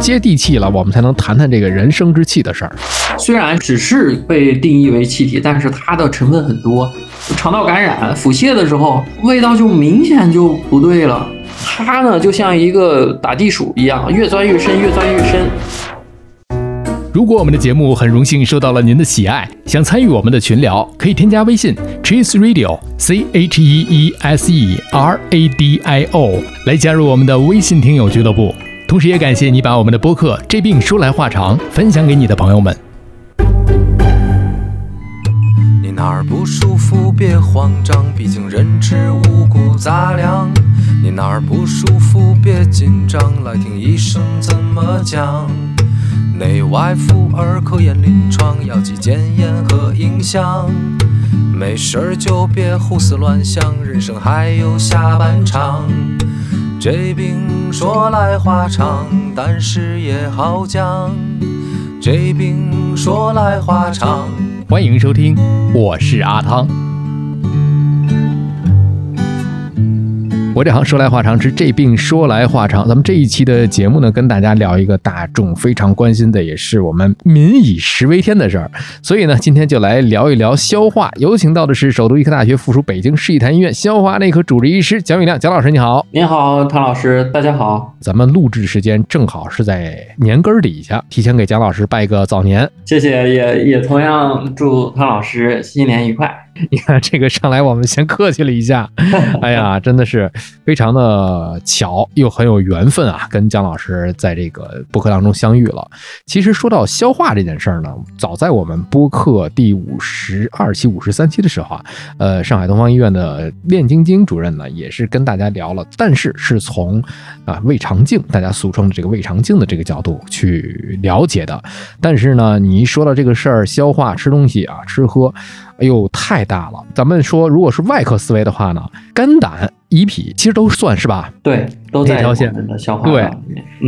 接地气了，我们才能谈谈这个人生之气的事儿。虽然只是被定义为气体，但是它的成分很多，肠道感染、腹泻的时候，味道就明显就不对了。它呢，就像一个打地鼠一样，越钻越深，越钻越深。如果我们的节目很荣幸受到了您的喜爱，想参与我们的群聊，可以添加微信 Cheese Radio C H E E S E R A D I O 来加入我们的微信听友俱乐部。同时，也感谢你把我们的播客《这病说来话长》分享给你的朋友们。你哪儿不舒服别慌张，毕竟人吃五谷杂粮。你哪儿不舒服别紧张，来听医生怎么讲。内外妇儿科研临床，药剂检验和影像。没事儿就别胡思乱想，人生还有下半场。这病说来话长，但是也好讲。这病说来话长。欢迎收听，我是阿汤。我这行说来话长，之这病说来话长。咱们这一期的节目呢，跟大家聊一个大众非常关心的，也是我们民以食为天的事儿。所以呢，今天就来聊一聊消化。有请到的是首都医科大学附属北京市一坛医院消化内科主治医师蒋宇亮，蒋老师你好。您好，唐老师，大家好。咱们录制时间正好是在年根儿底下，提前给蒋老师拜个早年。谢谢，也也同样祝唐老师新年愉快。你看这个上来，我们先客气了一下。哎呀，真的是非常的巧，又很有缘分啊，跟姜老师在这个播客当中相遇了。其实说到消化这件事儿呢，早在我们播客第五十二期、五十三期的时候啊，呃，上海东方医院的练晶晶主任呢，也是跟大家聊了，但是是从啊胃肠镜，大家俗称的这个胃肠镜的这个角度去了解的。但是呢，你一说到这个事儿，消化、吃东西啊，吃喝。哎呦，太大了！咱们说，如果是外科思维的话呢，肝胆胰脾其实都算是吧？对，都在条线的消化对，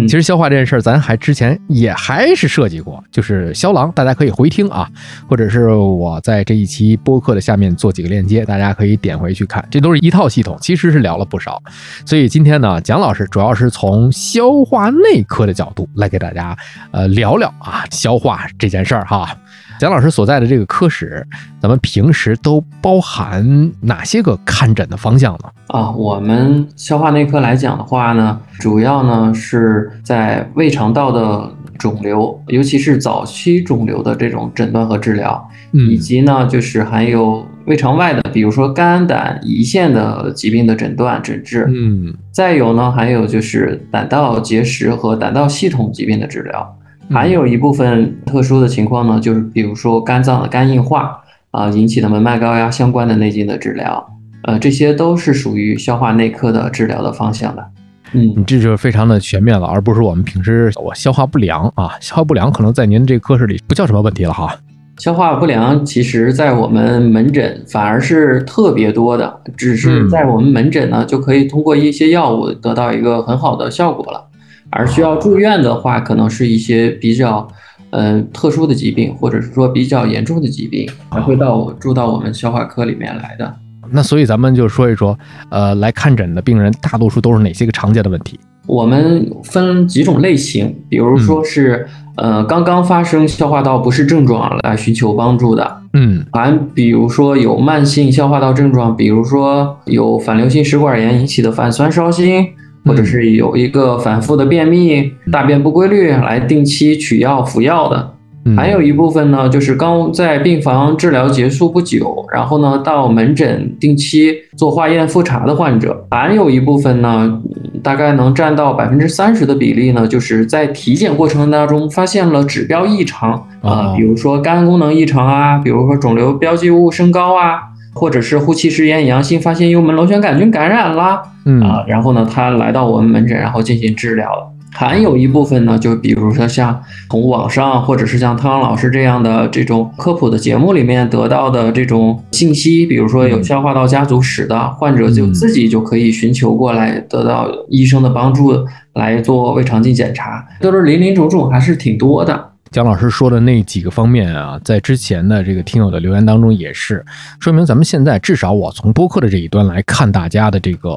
其实消化这件事儿，咱还之前也还是设计过，就是肖郎，大家可以回听啊，或者是我在这一期播客的下面做几个链接，大家可以点回去看，这都是一套系统，其实是聊了不少。所以今天呢，蒋老师主要是从消化内科的角度来给大家呃聊聊啊消化这件事儿哈。蒋老师所在的这个科室，咱们平时都包含哪些个看诊的方向呢？啊，我们消化内科来讲的话呢，主要呢是在胃肠道的肿瘤，尤其是早期肿瘤的这种诊断和治疗，以及呢就是还有胃肠外的，比如说肝胆胰腺的疾病的诊断诊治。嗯，再有呢还有就是胆道结石和胆道系统疾病的治疗。还有一部分特殊的情况呢，就是比如说肝脏的肝硬化啊引起的门脉高压相关的内镜的治疗，呃，这些都是属于消化内科的治疗的方向的。嗯，你这就非常的全面了，而不是我们平时我消化不良啊，消化不良可能在您这科室里不叫什么问题了哈。消化不良其实在我们门诊反而是特别多的，只是在我们门诊呢就可以通过一些药物得到一个很好的效果了。而需要住院的话，可能是一些比较，嗯，特殊的疾病，或者是说比较严重的疾病，才会到住到我们消化科里面来的。那所以咱们就说一说，呃，来看诊的病人大多数都是哪些个常见的问题？我们分几种类型，比如说是，呃，刚刚发生消化道不适症状来寻求帮助的，嗯，还比如说有慢性消化道症状，比如说有反流性食管炎引起的反酸烧心。或者是有一个反复的便秘、大便不规律，来定期取药服药的；还有一部分呢，就是刚在病房治疗结束不久，然后呢到门诊定期做化验复查的患者；还有一部分呢，大概能占到百分之三十的比例呢，就是在体检过程当中发现了指标异常啊，比如说肝功能异常啊，比如说肿瘤标记物升高啊。或者是呼气室炎阳性，发现幽门螺旋杆菌感染啦，嗯啊，然后呢，他来到我们门诊，然后进行治疗了。还有一部分呢，就比如说像从网上或者是像汤老师这样的这种科普的节目里面得到的这种信息，比如说有消化道家族史的患者，就自己就可以寻求过来得到医生的帮助来做胃肠镜检查，都是林林种种，还是挺多的。蒋老师说的那几个方面啊，在之前的这个听友的留言当中也是，说明咱们现在至少我从播客的这一端来看，大家的这个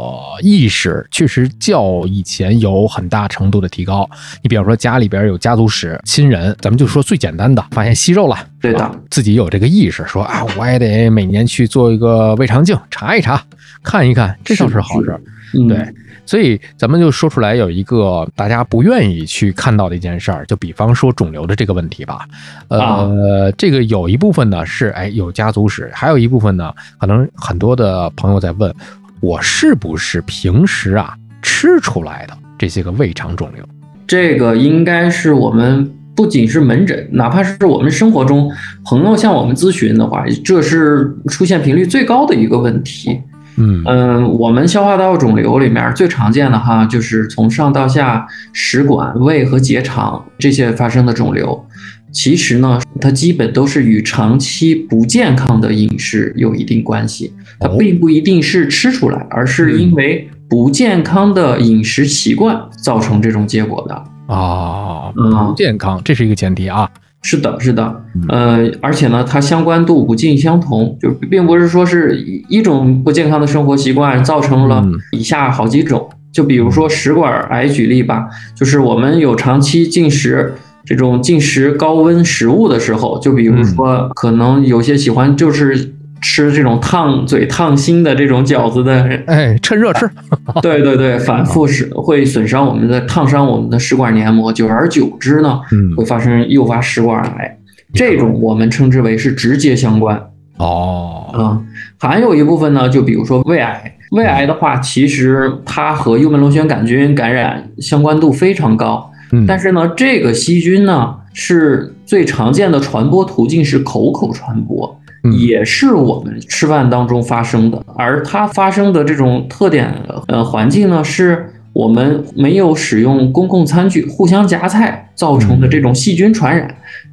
意识确实较以前有很大程度的提高。你比方说家里边有家族史、亲人，咱们就说最简单的，发现息肉了，对的自己有这个意识，说啊，我也得每年去做一个胃肠镜，查一查，看一看，这倒是好事儿。嗯，对，所以咱们就说出来有一个大家不愿意去看到的一件事儿，就比方说肿瘤的这个问题吧。呃，啊这个有一部分呢是哎有家族史，还有一部分呢，可能很多的朋友在问，我是不是平时啊吃出来的这些个胃肠肿瘤？这个应该是我们不仅是门诊，哪怕是我们生活中朋友向我们咨询的话，这是出现频率最高的一个问题。嗯嗯，我们消化道肿瘤里面最常见的哈，就是从上到下食管、胃和结肠这些发生的肿瘤。其实呢，它基本都是与长期不健康的饮食有一定关系，它哦并不一定是吃出来，而是因为不健康的饮食习惯造成这种结果的。啊，嗯不健康，这是一个前提啊。是的，是的。嗯，呃，而且呢，它相关度不尽相同，就并不是说是一一种不健康的生活习惯造成了嗯。以下好几种。就比如说食管癌举例吧，就是我们有长期进食这种进食高温食物的时候，就比如说可能有些喜欢就是吃这种烫嘴烫心的这种饺子的人，哎，趁热吃。对对对，反复是会损伤我们的烫伤我们的食管黏膜，久而久之呢，嗯。会发生诱发食管癌，这种我们称之为是直接相关。哦，啊、还有一部分呢，就比如说胃癌，胃癌的话，其实它和幽门螺旋杆菌感染相关度非常高，嗯，但是呢，这个细菌呢是最常见的传播途径是口口传播，嗯也是我们吃饭当中发生的，而它发生的这种特点呃环境呢是。我们没有使用公共餐具，互相夹菜造成的这种细菌传染，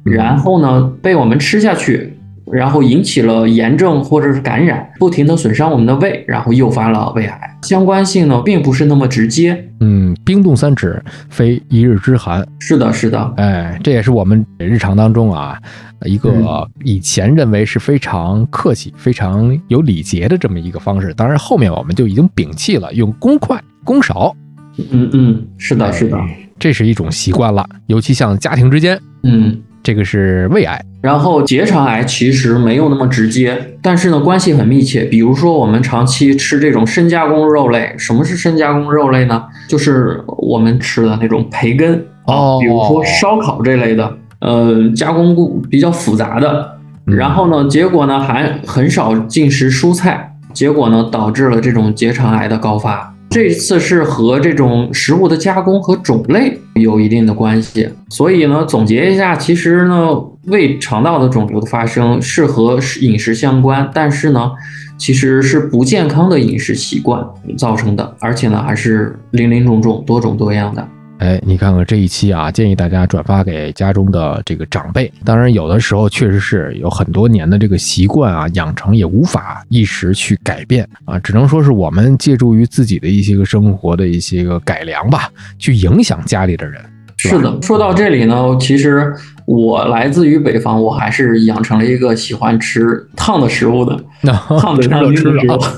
嗯然后呢被我们吃下去，然后引起了炎症或者是感染，不停的损伤我们的胃，然后诱发了胃癌。相关性呢并不是那么直接。嗯，冰冻三尺，非一日之寒。是的，是的，哎，这也是我们日常当中啊，一个嗯以前认为是非常客气、非常有礼节的这么一个方式。当然，后面我们就已经摒弃了用公筷、公勺，嗯嗯，是的，是的，哎这是一种习惯了。尤其像家庭之间，嗯。这个是胃癌。然后结肠癌其实没有那么直接，但是呢关系很密切。比如说我们长期吃这种深加工肉类，什么是深加工肉类呢？就是我们吃的那种培根啊哦比如说烧烤这类的，呃，加工过比较复杂的。嗯然后呢，结果呢还很少进食蔬菜，结果呢导致了这种结肠癌的高发。这次是和这种食物的加工和种类有一定的关系，所以呢，总结一下，其实呢，胃肠道的肿瘤的发生是和饮食相关，但是呢，其实是不健康的饮食习惯造成的，而且呢，还是林林种种、多种多样的。哎，你看看这一期啊，建议大家转发给家中的这个长辈。当然，有的时候确实是有很多年的这个习惯啊，养成也无法一时去改变啊，只能说是我们借助于自己的一些个生活的一些个改良吧，去影响家里的人。是的，说到这里呢，其实我来自于北方，我还是养成了一个喜欢吃烫的食物的，烫的吃烫的食物。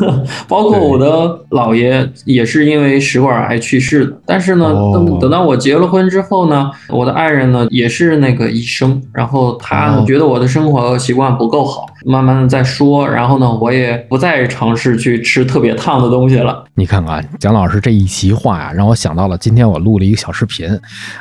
包括我的姥爷也是因为食管癌去世的。但是呢，哦等等到我结了婚之后呢，我的爱人呢也是那个医生，然后他觉得我的生活习惯不够好，慢慢的在说，然后呢，我也不再尝试去吃特别烫的东西了。你看看蒋老师这一席话呀，让我想到了今天我录了一个小视频，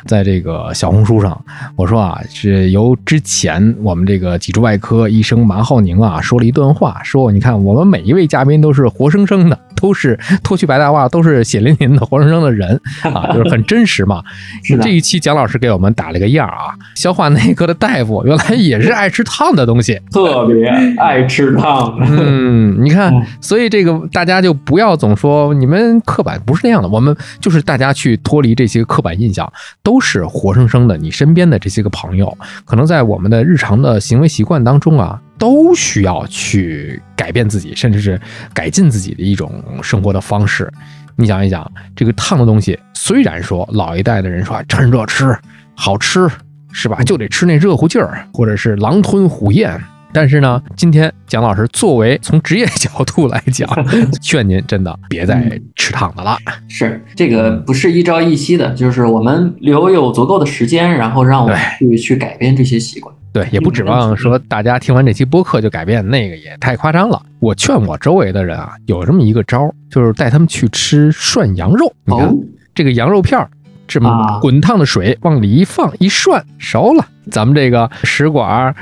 在这个小红书上，我说啊，是由之前我们这个脊柱外科医生马浩宁啊说了一段话，说你看我们每一位嘉宾都是活生生的，都是脱去白大褂，都是血淋淋的活生生的人 啊，就是很真实嘛。是这一期蒋老师给我们打了个样啊，消化内科的大夫原来也是爱吃烫的东西。特别爱吃烫的。嗯，你看嗯，所以这个大家就不要总说你们刻板，不是那样的。我们就是大家去脱离这些刻板印象，都是活生生的。你身边的这些个朋友，可能在我们的日常的行为习惯当中啊，都需要去改变自己，甚至是改进自己的一种生活的方式。你想一想，这个烫的东西，虽然说老一代的人说啊趁热吃好吃，是吧？就得吃那热乎劲儿，或者是狼吞虎咽。但是呢，今天蒋老师作为从职业角度来讲，劝您真的别再吃烫的了。是这个不是一朝一夕的，就是我们留有足够的时间，然后让我们去去改变这些习惯。对，也不指望说大家听完这期播客就改变，那个也太夸张了。我劝我周围的人啊，有这么一个招儿，就是带他们去吃涮羊肉。你看这个羊肉片儿。这么滚烫的水往里一放一涮熟了，咱们这个食管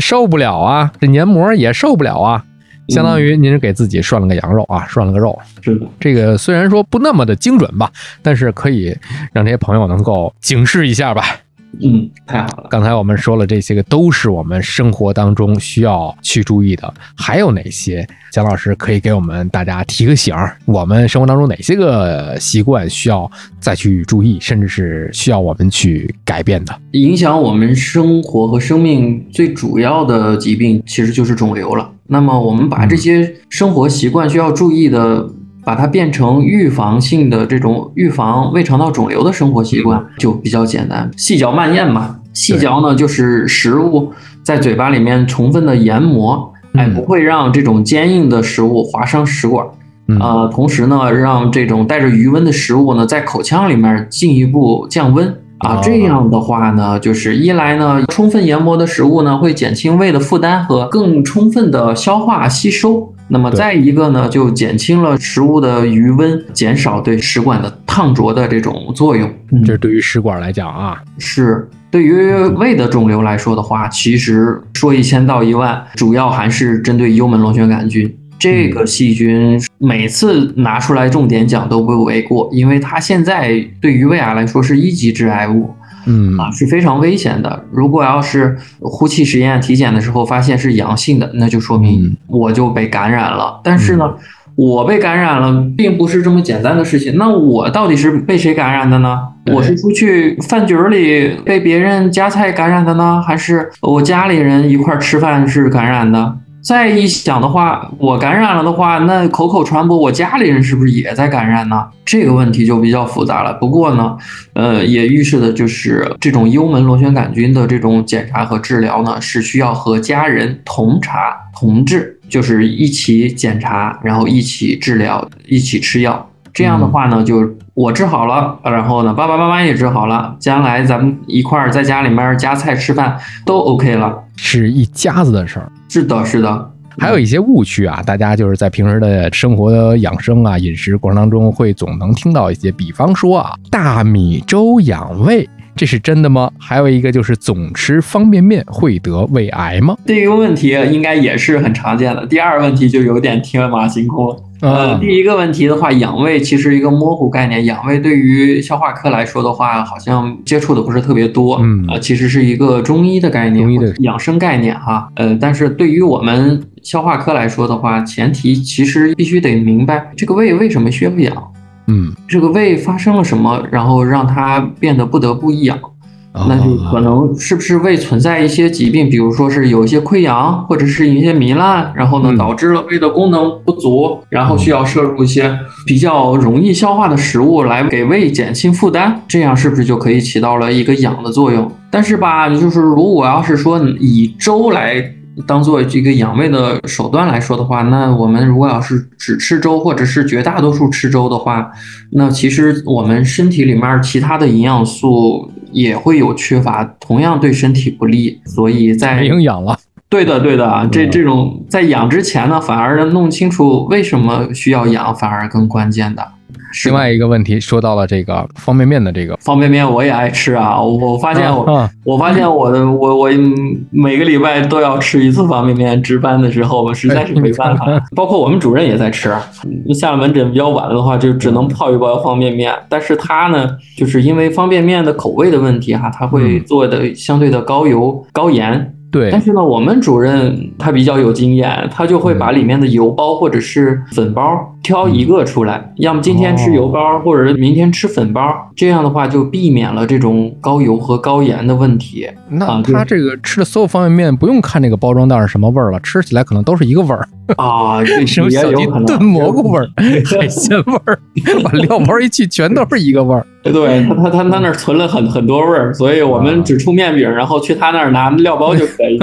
受不了啊，这黏膜也受不了啊，相当于您是给自己涮了个羊肉啊，涮了个肉。是的，这个虽然说不那么的精准吧，但是可以让这些朋友能够警示一下吧。嗯，太好了。刚才我们说了这些个，都是我们生活当中需要去注意的。还有哪些？蒋老师可以给我们大家提个醒儿，我们生活当中哪些个习惯需要再去注意，甚至是需要我们去改变的？影响我们生活和生命最主要的疾病，其实就是肿瘤了。那么，我们把这些生活习惯需要注意的。把它变成预防性的这种预防胃肠道肿瘤的生活习惯就比较简单，细嚼慢咽嘛。细嚼呢，就是食物在嘴巴里面充分的研磨，哎，不会让这种坚硬的食物划伤食管。呃，同时呢，让这种带着余温的食物呢，在口腔里面进一步降温啊。这样的话呢，就是一来呢，充分研磨的食物呢，会减轻胃的负担和更充分的消化吸收。那么再一个呢，就减轻了食物的余温，减少对食管的烫灼的这种作用。嗯这是对于食管来讲啊，是对于胃的肿瘤来说的话，其实说一千道一万，主要还是针对幽门螺旋杆菌这个细菌。每次拿出来重点讲都不为过，因为它现在对于胃癌来说是一级致癌物。嗯啊，是非常危险的。如果要是呼气实验体检的时候发现是阳性的，那就说明我就被感染了。但是呢，我被感染了，并不是这么简单的事情。那我到底是被谁感染的呢？我是出去饭局里被别人夹菜感染的呢，还是我家里人一块吃饭是感染的？再一想的话，我感染了的话，那口口传播，我家里人是不是也在感染呢？这个问题就比较复杂了。不过呢，呃，也预示的就是这种幽门螺旋杆菌的这种检查和治疗呢，是需要和家人同查同治，就是一起检查，然后一起治疗，一起吃药。这样的话呢，就我治好了，然后呢，爸爸妈妈也治好了，将来咱们一块儿在家里面夹菜吃饭都 OK 了，是一家子的事儿。是的，是的，还有一些误区啊，大家就是在平时的生活养生啊、饮食过程当中，会总能听到一些，比方说啊，大米粥养胃，这是真的吗？还有一个就是总吃方便面会得胃癌吗？这个问题应该也是很常见的。第二个问题就有点天马行空了。呃，第一个问题的话，养胃其实一个模糊概念。养胃对于消化科来说的话，好像接触的不是特别多。嗯，呃，其实是一个中医的概念，中医的养生概念哈。呃，但是对于我们消化科来说的话，前提其实必须得明白这个胃为什么需要养。嗯，这个胃发生了什么，然后让它变得不得不养。那就可能是不是胃存在一些疾病，比如说是有一些溃疡，或者是一些糜烂，然后呢导致了胃的功能不足，然后需要摄入一些比较容易消化的食物来给胃减轻负担，这样是不是就可以起到了一个养的作用？但是吧，就是如果要是说以粥来当做这个养胃的手段来说的话，那我们如果要是只吃粥，或者是绝大多数吃粥的话，那其实我们身体里面其他的营养素。也会有缺乏，同样对身体不利，所以在营养了。对的，对的，这这种在养之前呢，反而弄清楚为什么需要养，反而更关键的。另外一个问题，说到了这个方便面的这个方便面，我也爱吃啊。我发现我，我发现我的我我每个礼拜都要吃一次方便面。值班的时候，我实在是没办法。包括我们主任也在吃。下了门诊比较晚的话，就只能泡一包方便面。但是他呢，就是因为方便面的口味的问题哈，他会做的相对的高油高盐。对，但是呢，我们主任他比较有经验，他就会把里面的油包或者是粉包挑一个出来，要么今天吃油包，或者是明天吃粉包，这样的话就避免了这种高油和高盐的问题。那啊它这个吃的所有方便面不用看这个包装袋是什么味儿了，吃起来可能都是一个味儿，啊，这什么小鸡也有可能。炖蘑菇味儿、海鲜味儿，把料包一去，全都是一个味儿。对他他他他那儿存了很很多味儿，所以我们只出面饼，然后去他那儿拿料包就可以。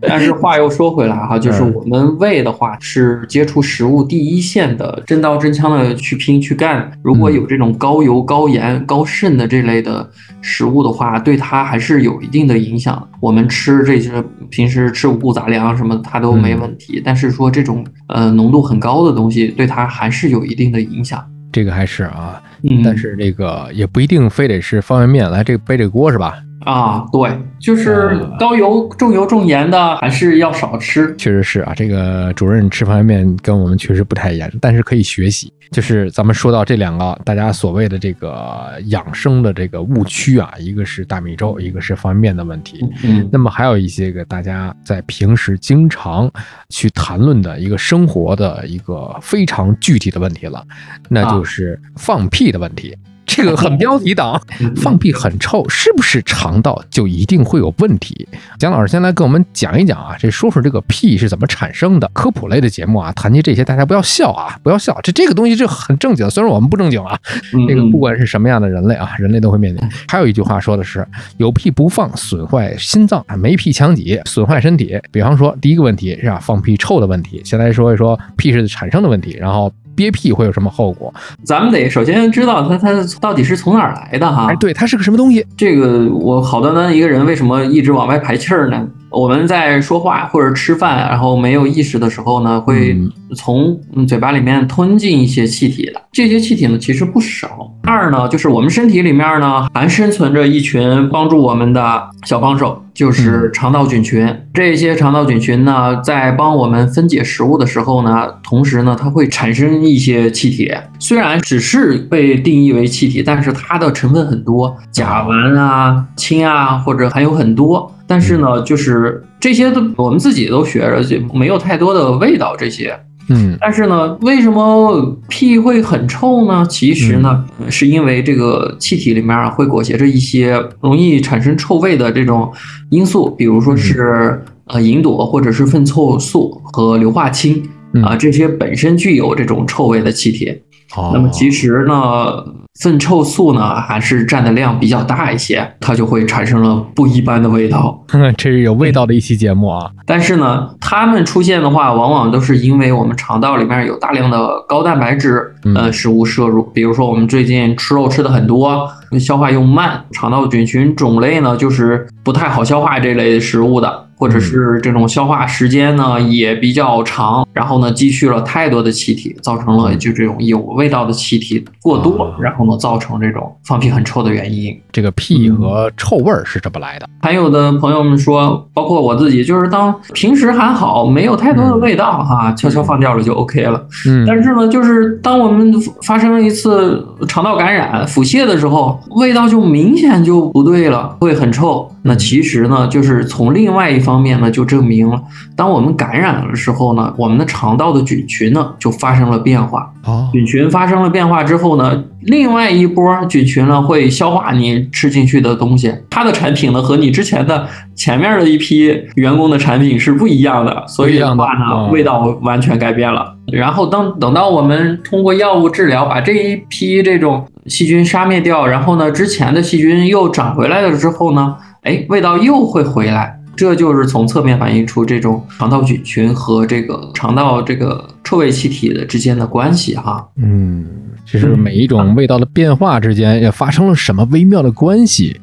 但是话又说回来哈，就是嗯。我们胃的话是接触食物第一线的，真刀真枪的去拼去干。如果有这种高油、高盐、高渗的这类的食物的话，对它还是有一定的影响。我们吃这些平时吃五谷杂粮什么，它都没问题。但是说这种呃浓度很高的东西，对它还是有一定的影响。这个还是啊，嗯，但是这个也不一定非得是方便面来这个背这个锅是吧？啊，对，就是高油、重油、重盐的，还是要少吃。确实是啊，这个主任吃方便面跟我们确实不太一样，但是可以学习。就是咱们说到这两个大家所谓的这个养生的这个误区啊，一个是大米粥，一个是方便面的问题。嗯那么还有一些个大家在平时经常去谈论的一个生活的一个非常具体的问题了，那就是放屁的问题。这个很标题党，放屁很臭，是不是肠道就一定会有问题？蒋老师先来跟我们讲一讲啊，这说说这个屁是怎么产生的。科普类的节目啊，谈及这些大家不要笑啊，不要笑，这这个东西是很正经的，虽然我们不正经啊，嗯这个不管是什么样的人类啊，人类都会面临。还有一句话说的是，有屁不放损坏心脏，没屁强挤损坏身体。比方说，第一个问题是啊，放屁臭的问题。先来说一说屁是产生的问题，然后憋屁会有什么后果？咱们得首先知道它它到底是从哪儿来的哈哎，。对，它是个什么东西？这个我好端端一个人为什么一直往外排气儿呢？我们在说话或者吃饭，然后没有意识的时候呢，会嗯从嗯嘴巴里面吞进一些气体的。这些气体呢，其实不少。二呢，就是我们身体里面呢，还生存着一群帮助我们的小帮手，就是肠道菌群。这些肠道菌群呢，在帮我们分解食物的时候呢，同时呢，它会产生一些气体。虽然只是被定义为气体，但是它的成分很多，甲烷啊、氢啊，或者还有很多。但是呢，就是这些都我们自己都学着，就没有太多的味道这些。嗯但是呢，为什么屁会很臭呢？其实呢，是因为这个气体里面啊会裹挟着一些容易产生臭味的这种因素，比如说是呃吲哚或者是粪臭素和硫化氢嗯啊，这些本身具有这种臭味的气体。哦那么其实呢，粪臭素呢还是占的量比较大一些，它就会产生了不一般的味道。这是有味道的一期节目啊。但是呢，它们出现的话，往往都是因为我们肠道里面有大量的高蛋白质嗯呃食物摄入，比如说我们最近吃肉吃的很多，消化又慢，肠道菌群种类呢就是不太好消化这类食物的，或者是这种消化时间呢也比较长，然后呢积蓄了太多的气体，造成了就这种有味道的气体过多哦，然后呢造成这种放屁很臭的原因。这个屁和臭味儿是这么来的？还有的朋友们说，包括我自己，就是当平时还好，没有太多的味道哈，悄悄放掉了就 OK 了。嗯但是呢，就是当我们发生了一次肠道感染、腹泻的时候，味道就明显就不对了，会很臭。那其实呢，就是从另外一方面呢，就证明了，当我们感染了的时候呢，我们的肠道的菌群呢就发生了变化。哦菌群发生了变化之后呢，另外一波菌群呢会消化你吃进去的东西，它的产品呢和你之前的前面的一批员工的产品是不一样的，所以的话呢，哦味道完全改变了。然后当等到我们通过药物治疗把这一批这种细菌杀灭掉，然后呢之前的细菌又长回来了之后呢，哎，味道又会回来。这就是从侧面反映出这种肠道菌群和这个肠道这个臭味气体的之间的关系哈。嗯，就是每一种味道的变化之间也发生了什么微妙的关系。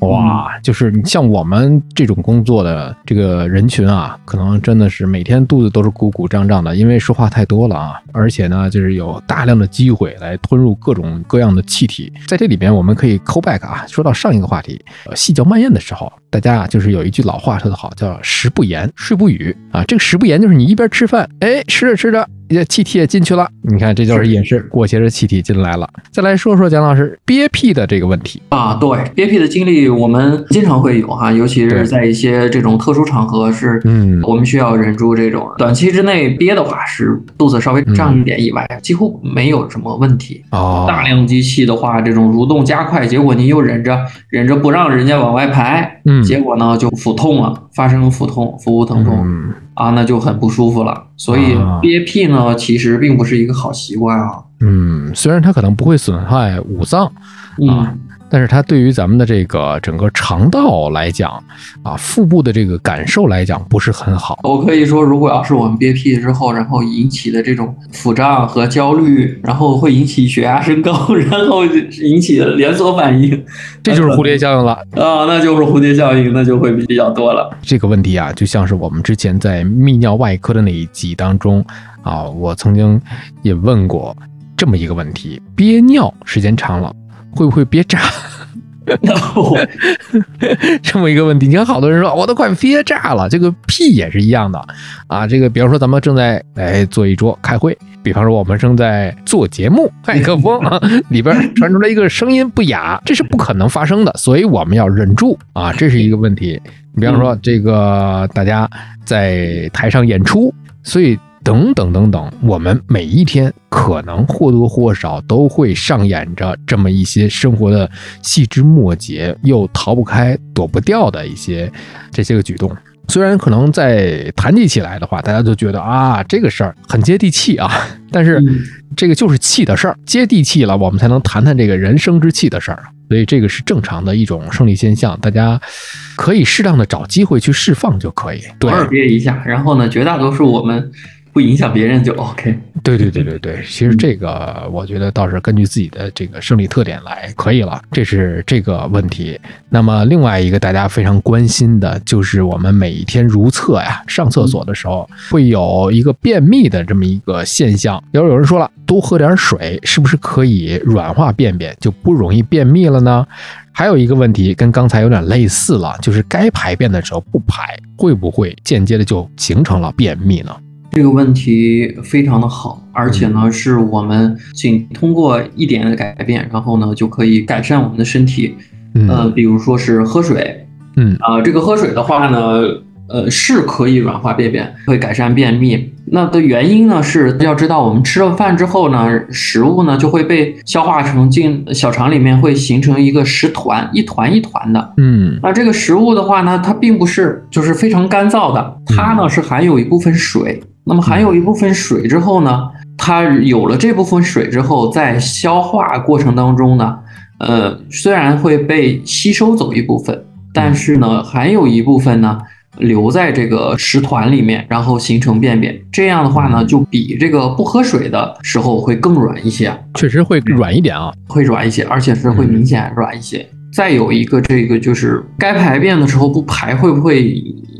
哇，就是你像我们这种工作的这个人群啊，可能真的是每天肚子都是鼓鼓胀胀的，因为说话太多了啊，而且呢，就是有大量的机会来吞入各种各样的气体。在这里边，我们可以 call back 啊，说到上一个话题，呃细嚼慢咽的时候，大家啊，就是有一句老话说得好，叫食不言，睡不语啊。这个食不言就是你一边吃饭，哎，吃着吃着。out. 也气体也进去了。你看，这就是也是裹挟着气体进来了。再来说说蒋老师憋屁的这个问题啊，对憋屁的经历，我们经常会有哈，尤其是在一些这种特殊场合，是嗯，我们需要忍住这种短期之内憋的话，是肚子稍微胀一点以外，几乎没有什么问题。哦，大量机器的话，这种蠕动加快，结果你又忍着忍着不让人家往外排，嗯，结果呢就腹痛了，发生腹痛、腹部疼痛。嗯啊，那就很不舒服了。所以憋屁呢，其实并不是一个好习惯啊。嗯，虽然它可能不会损害五脏啊，但是它对于咱们的这个整个肠道来讲啊，腹部的这个感受来讲不是很好。我可以说，如果要是我们憋屁之后，然后引起的这种腹胀和焦虑，然后会引起血压升高，然后引起的连锁反应，这就是蝴蝶效应了 啊，那就是蝴蝶效应，那就会比较多了。这个问题啊，就像是我们之前在泌尿外科的那一集当中啊，我曾经也问过这么一个问题：憋尿时间长了会不会憋炸？这么一个问题，你看好多人说我都快憋炸了，这个屁也是一样的啊。这个比方说咱们正在哎坐一桌开会，比方说我们正在做节目，麦克风啊里边传出来一个声音不雅，这是不可能发生的，所以我们要忍住啊，这是一个问题。你比方说这个大家在台上演出，所以。等等等等，我们每一天可能或多或少都会上演着这么一些生活的细枝末节，又逃不开、躲不掉的一些这些个举动。虽然可能在谈及起来的话，大家都觉得啊，这个事儿很接地气啊，但是这个就是气的事儿，接地气了，我们才能谈谈这个人生之气的事儿。所以这个是正常的一种生理现象，大家可以适当的找机会去释放就可以。对，偶尔憋一下，然后呢，绝大多数我们。不影响别人就 OK。对对对对对，其实这个我觉得倒是根据自己的这个生理特点来可以了，这是这个问题。那么另外一个大家非常关心的就是我们每一天如厕呀，上厕所的时候会有一个便秘的这么一个现象。要是有人说了，多喝点水是不是可以软化便便，就不容易便秘了呢？还有一个问题跟刚才有点类似了，就是该排便的时候不排，会不会间接的就形成了便秘呢？这个问题非常的好，而且呢，是我们仅通过一点的改变，然后呢，就可以改善我们的身体。呃，比如说是喝水，嗯啊，这个喝水的话呢，呃，是可以软化便便，会改善便秘。那的原因呢，是要知道我们吃了饭之后呢，食物呢就会被消化成进小肠里面，会形成一个食团，一团一团的。嗯，那这个食物的话呢，它并不是就是非常干燥的，它呢是含有一部分水。那么含有一部分水之后呢，它有了这部分水之后，在消化过程当中呢，呃，虽然会被吸收走一部分，但是呢，还有一部分呢留在这个食团里面，然后形成便便。这样的话呢，就比这个不喝水的时候会更软一些，确实会软一点啊，会软一些，而且是会明显软一些。再有一个，这个就是该排便的时候不排，会不会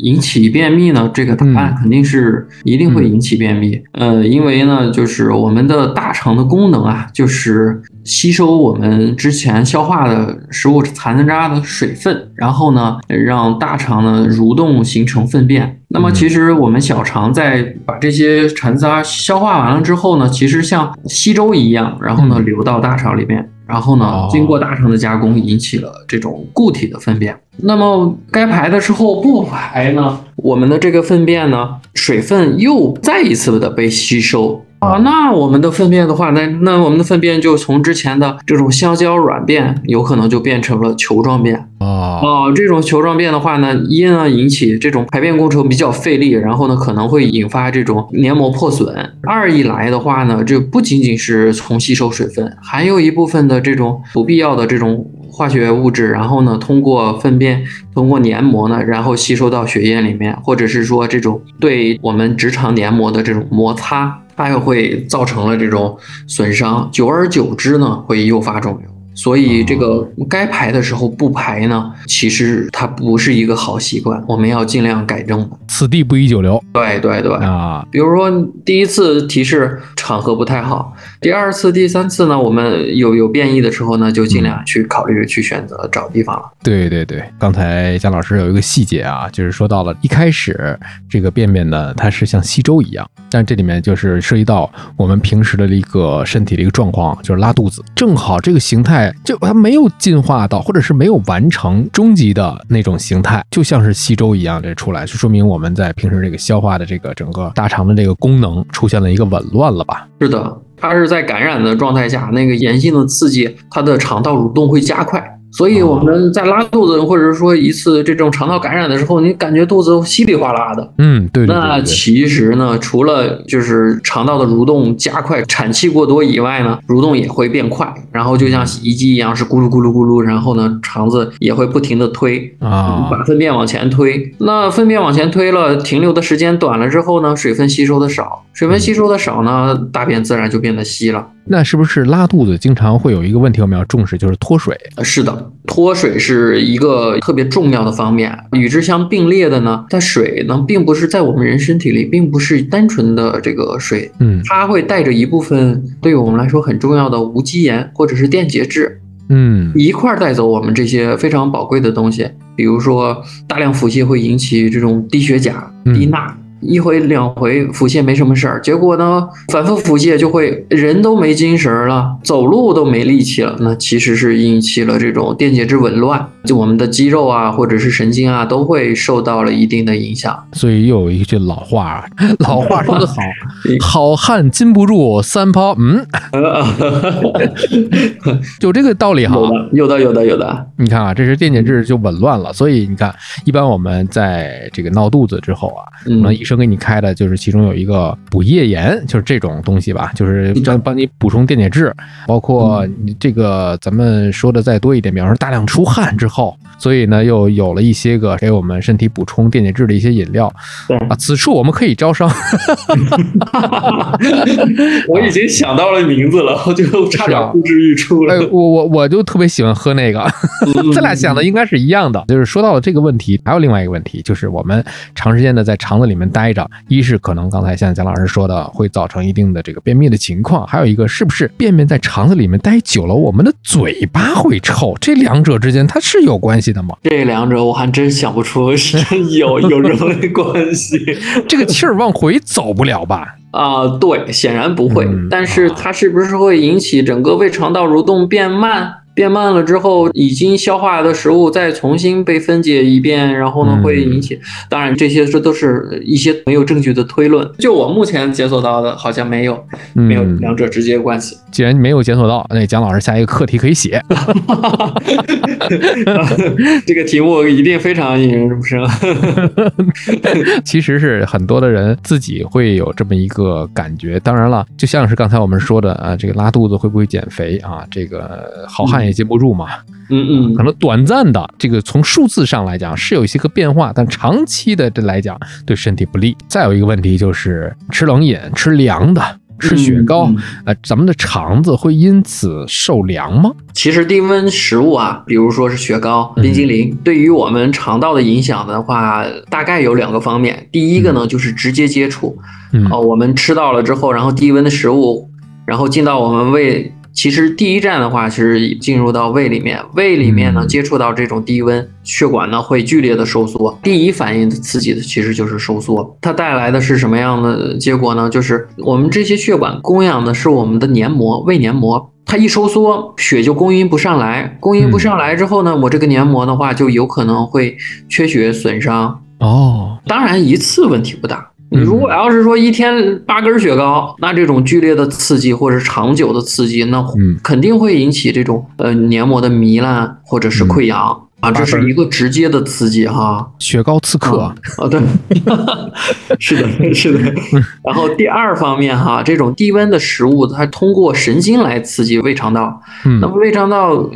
引起便秘呢？这个答案肯定是一定会引起便秘。呃，因为呢，就是我们的大肠的功能啊，就是吸收我们之前消化的食物残渣的水分，然后呢，让大肠呢蠕动形成粪便。那么其实我们小肠在把这些残渣消化完了之后呢，其实像稀粥一样，然后呢流到大肠里面。然后呢，经过大肠的加工，引起了这种固体的粪便。那么该排的时候不排呢，我们的这个粪便呢，水分又再一次的被吸收啊。那我们的粪便的话，那那我们的粪便就从之前的这种香蕉软便，有可能就变成了球状便啊。哦，这种球状便的话呢，一呢引起这种排便工程比较费力，然后呢可能会引发这种黏膜破损。二一来的话呢，这不仅仅是从吸收水分，还有一部分的这种不必要的这种。化学物质，然后呢，通过粪便，通过黏膜呢，然后吸收到血液里面，或者是说这种对我们直肠黏膜的这种摩擦，它又会造成了这种损伤，久而久之呢，会诱发肿瘤。所以这个该排的时候不排呢，其实它不是一个好习惯，我们要尽量改正的。此地不宜久留对对对，啊。比如说第一次提示场合不太好，第二次、第三次呢，我们有有变异的时候呢，就尽量去考虑去选择找地方了。对对对，刚才姜老师有一个细节啊，就是说到了一开始这个便便呢，它是像稀粥一样，但这里面就是涉及到我们平时的一个身体的一个状况，就是拉肚子，正好这个形态就它没有进化到，或者是没有完成终极的那种形态，就像是稀粥一样这出来，就说明我们在平时这个消化的这个整个大肠的这个功能出现了一个紊乱了吧？是的，它是在感染的状态下，那个炎性的刺激，它的肠道蠕动会加快。所以我们在拉肚子，或者说一次这种肠道感染的时候，你感觉肚子稀里哗啦的。嗯，对对对那其实呢，除了就是肠道的蠕动加快、产气过多以外呢，蠕动也会变快，然后就像洗衣机一样是咕噜咕噜咕噜，然后呢，肠子也会不停的推，啊把粪便往前推。那粪便往前推了，停留的时间短了之后呢，水分吸收的少，水分吸收的少呢，大便自然就变得稀了。那是不是拉肚子经常会有一个问题我们要重视，就是脱水？呃是的，脱水是一个特别重要的方面。与之相并列的呢，它水呢，并不是在我们人身体里，并不是单纯的这个水，嗯它会带着一部分对于我们来说很重要的无机盐或者是电解质嗯一块儿带走我们这些非常宝贵的东西，比如说大量腹泻会引起这种低血钾、嗯低钠。一回两回腹泻没什么事儿，结果呢，反复腹泻就会人都没精神了，走路都没力气了。那其实是引起了这种电解质紊乱，就我们的肌肉啊或者是神经啊都会受到了一定的影响。所以又有一句老话啊，老话说得好，好汉禁不住三泡，嗯，就这个道理哈。有的，有的，有的。你看啊，这是电解质就紊乱了，所以你看，一般我们在这个闹肚子之后啊，可能嗯医生给你开的就是其中有一个补液盐，就是这种东西吧，就是帮帮你补充电解质，包括你这个咱们说的再多一点，比方说大量出汗之后，所以呢又有了一些个给我们身体补充电解质的一些饮料。对。啊，此处我们可以招商。我已经想到了名字了，我就差点呼之欲出了。哎，我我我就特别喜欢喝那个，嗯。咱俩想的应该是一样的。就是说到了这个问题，还有另外一个问题，就是我们长时间的在肠子里面待着，一是可能刚才像蒋老师说的，会造成一定的这个便秘的情况，还有一个是不是便便在肠子里面待久了，我们的嘴巴会臭？这两者之间它是有关系的吗？这两者我还真想不出是有有什么关系 这个气儿往回走不了吧？啊、对，显然不会。嗯但是它是不是会引起整个胃肠道蠕动变慢？变慢了之后，已经消化的食物再重新被分解一遍，然后呢嗯会引起。当然，这些这都是一些没有证据的推论。就我目前检索到的，好像没有没有嗯，两者直接关系。既然没有检索到，那蒋老师下一个课题可以写。这个题目一定非常引人入胜。其实是很多的人自己会有这么一个感觉。当然了，就像是刚才我们说的啊，这个拉肚子会不会减肥啊？这个好汉也接不住嘛。嗯嗯，可能短暂的这个从数字上来讲是有一些个变化，但长期的这来讲对身体不利。再有一个问题就是吃冷饮、吃凉的。吃雪糕，嗯嗯呃，咱们的肠子会因此受凉吗？其实低温食物啊，比如说是雪糕、冰激凌，对于我们肠道的影响的话，大概有两个方面。第一个呢，就是直接接触，嗯哦，我们吃到了之后，然后低温的食物，然后进到我们胃。其实第一站的话，其实进入到胃里面，胃里面呢嗯接触到这种低温，血管呢会剧烈的收缩，第一反应的刺激的其实就是收缩。它带来的是什么样的结果呢？就是我们这些血管供养的是我们的黏膜，胃黏膜，它一收缩，血就供应不上来，供应不上来之后呢，我这个黏膜的话就有可能会缺血损伤。哦，当然一次问题不大。嗯。你如果要是说一天八根雪糕，那这种剧烈的刺激或者长久的刺激，那嗯。肯定会引起这种呃黏膜的糜烂或者是溃疡、啊，这是一个直接的刺激哈。雪糕刺客，啊，啊对，是的，是的。然后第二方面哈，这种低温的食物，它通过神经来刺激胃肠道，嗯。那么胃肠道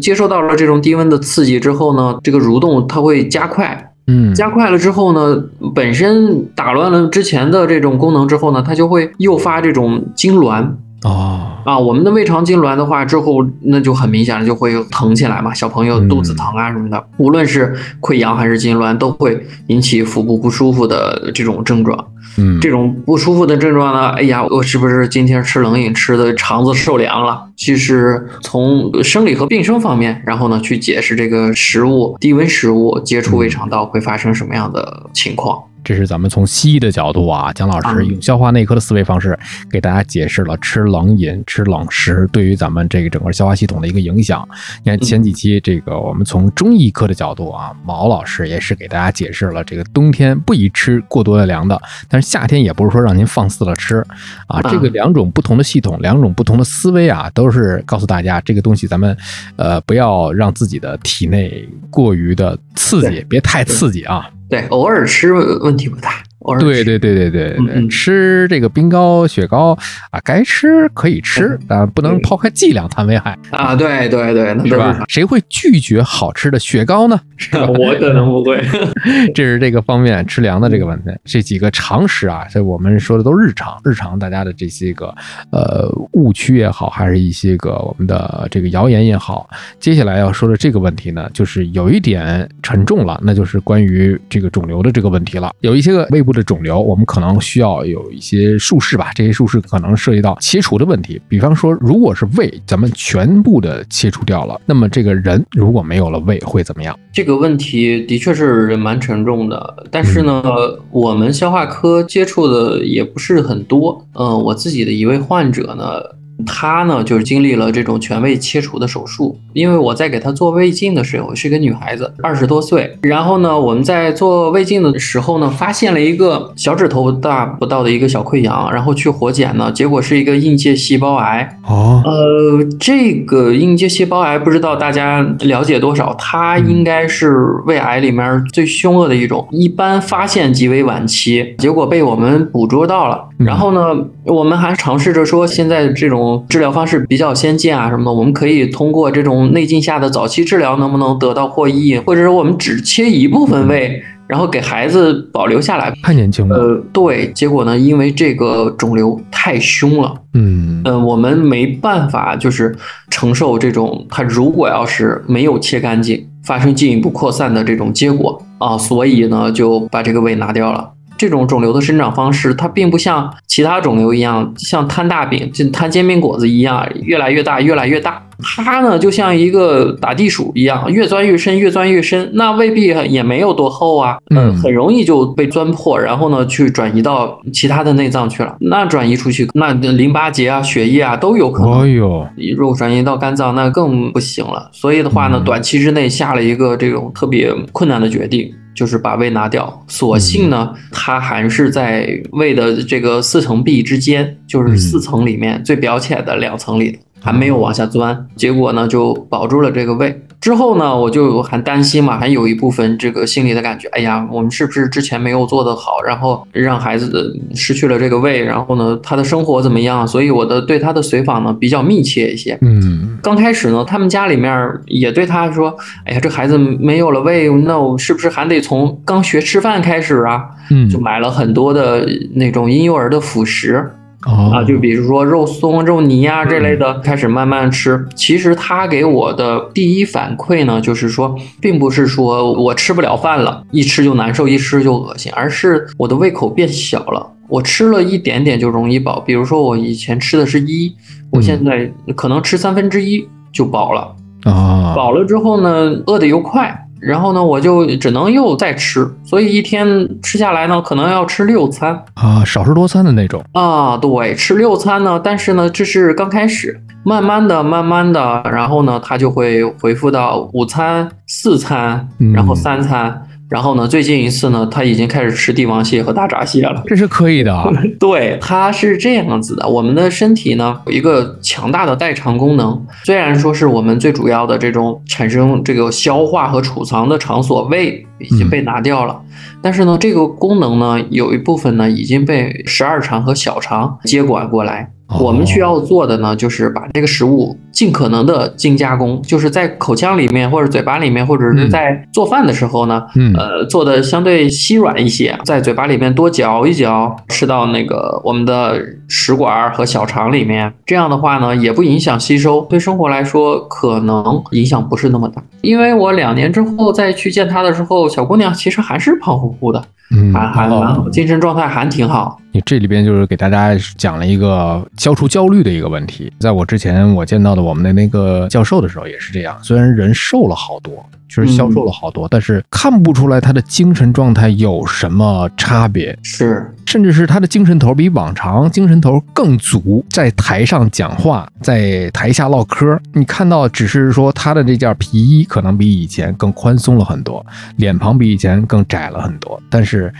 接受到了这种低温的刺激之后呢，这个蠕动它会加快，加快了之后呢，本身打乱了之前的这种功能之后呢，它就会诱发这种痉挛。哦，啊，我们的胃肠痉挛的话，之后那就很明显了，就会疼起来嘛。小朋友肚子疼啊什么的，无论是溃疡还是痉挛，都会引起腹部不舒服的这种症状。嗯，这种不舒服的症状呢，哎呀，我是不是今天吃冷饮吃的肠子受凉了？其实从生理和病生方面，然后呢去解释这个食物低温食物接触胃肠道会发生什么样的情况。这是咱们从西医的角度啊，蒋老师用消化内科的思维方式给大家解释了吃冷饮、吃冷食对于咱们这个整个消化系统的一个影响。你看前几期这个我们从中医科的角度啊，毛老师也是给大家解释了这个冬天不宜吃过多的凉的，但是夏天也不是说让您放肆了吃啊。这个两种不同的系统，两种不同的思维啊，都是告诉大家这个东西咱们呃不要让自己的体内过于的刺激，别太刺激啊。对，偶尔吃问题不大。对对对对对对，嗯吃这个冰糕、雪糕啊，该吃可以吃啊，不能抛开剂量谈危害啊。对对对，那是吧？谁会拒绝好吃的雪糕呢？是吧？我可能不会。这是这个方面吃凉的这个问题，这几个常识啊，所以我们说的都日常，日常大家的这些个呃误区也好，还是一些个我们的这个谣言也好。接下来要说的这个问题呢，就是有一点沉重了，那就是关于这个肿瘤的这个问题了。有一些个胃部的肿瘤，我们可能需要有一些术式吧，这些术式可能涉及到切除的问题。比方说，如果是胃，咱们全部的切除掉了，那么这个人如果没有了胃会怎么样？这个问题的确是蛮沉重的，但是呢，我们消化科接触的也不是很多。嗯，我自己的一位患者呢。她呢，就是经历了这种全胃切除的手术。因为我在给她做胃镜的时候，是一个女孩子，二十多岁。然后呢，我们在做胃镜的时候呢，发现了一个小指头大不到的一个小溃疡，然后去活检呢，结果是一个硬介细胞癌。哦，呃，这个硬介细胞癌不知道大家了解多少？它应该是胃癌里面最凶恶的一种，一般发现极为晚期，结果被我们捕捉到了。然后呢，我们还尝试着说，现在这种。治疗方式比较先进啊，什么的我们可以通过这种内镜下的早期治疗，能不能得到获益？或者说我们只切一部分胃，然后给孩子保留下来？太年轻了。呃，对，结果呢，因为这个肿瘤太凶了，嗯嗯，我们没办法就是承受这种，它如果要是没有切干净，发生进一步扩散的这种结果啊，所以呢就把这个胃拿掉了。这种肿瘤的生长方式，它并不像其他肿瘤一样，像摊大饼、就摊煎饼果子一样，越来越大，越来越大。它呢，就像一个打地鼠一样，越钻越深，越钻越深。那未必也没有多厚啊，嗯，很容易就被钻破，然后呢，去转移到其他的内脏去了。那转移出去，那淋巴结啊、血液啊都有可能。哎呦，如果转移到肝脏，那更不行了。所以的话呢，短期之内下了一个这种特别困难的决定。就是把胃拿掉，所幸呢，它还是在胃的这个四层壁之间，就是四层里面最表浅的两层里，还没有往下钻。结果呢，就保住了这个胃。之后呢，我就很担心嘛，还有一部分这个心理的感觉，哎呀，我们是不是之前没有做得好，然后让孩子失去了这个胃，然后呢，他的生活怎么样？所以我的对他的随访呢比较密切一些。嗯，刚开始呢，他们家里面也对他说，哎呀，这孩子没有了胃，那我是不是还得从刚学吃饭开始啊？嗯，就买了很多的那种婴幼儿的辅食。哦啊，就比如说肉松、肉泥啊这类的，开始慢慢吃。其实他给我的第一反馈呢，就是说，并不是说我吃不了饭了，一吃就难受，一吃就恶心，而是我的胃口变小了。我吃了一点点就容易饱，比如说我以前吃的是一，我现在可能吃三分之一就饱了。啊，饱了之后呢，饿得又快。然后呢，我就只能又再吃，所以一天吃下来呢，可能要吃六餐啊，少食多餐的那种啊。对，吃六餐呢，但是呢，这是刚开始，慢慢的、慢慢的，然后呢，它就会恢复到五餐、四餐，然后三餐。然后呢，最近一次呢，他已经开始吃帝王蟹和大闸蟹了，这是可以的。对，它是这样子的。我们的身体呢，有一个强大的代偿功能。虽然说是我们最主要的这种产生这个消化和储藏的场所胃，已经被拿掉了。但是呢，这个功能呢，有一部分呢已经被十二肠和小肠接管过来。我们需要做的呢，就是把这个食物尽可能的精加工，就是在口腔里面或者嘴巴里面，或者是在做饭的时候呢，嗯呃，做的相对稀软一些，在嘴巴里面多嚼一嚼，吃到那个我们的食管和小肠里面，这样的话呢，也不影响吸收，对生活来说可能影响不是那么大。因为我两年之后再去见他的时候，小姑娘其实还是胖乎乎的，嗯，还还好，精神状态还挺好。你这里边就是给大家讲了一个消除焦虑的一个问题。在我之前我见到的我们的那个教授的时候也是这样，虽然人瘦了好多，确实消瘦了好多，但是看不出来他的精神状态有什么差别，是，甚至是他的精神头比往常精神头更足，在台上讲话，在台下唠嗑，你看到只是说他的这件皮衣可能比以前更宽松了很多，脸庞比以前更窄了很多，但是。是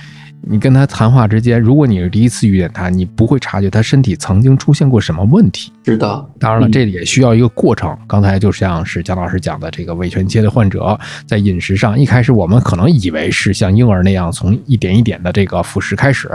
你跟他谈话之间，如果你是第一次遇见他，你不会察觉他身体曾经出现过什么问题。是的，当然了，这里也需要一个过程。刚才就像是姜老师讲的，这个胃全切的患者在饮食上，一开始我们可能以为是像婴儿那样从一点一点的这个辅食开始，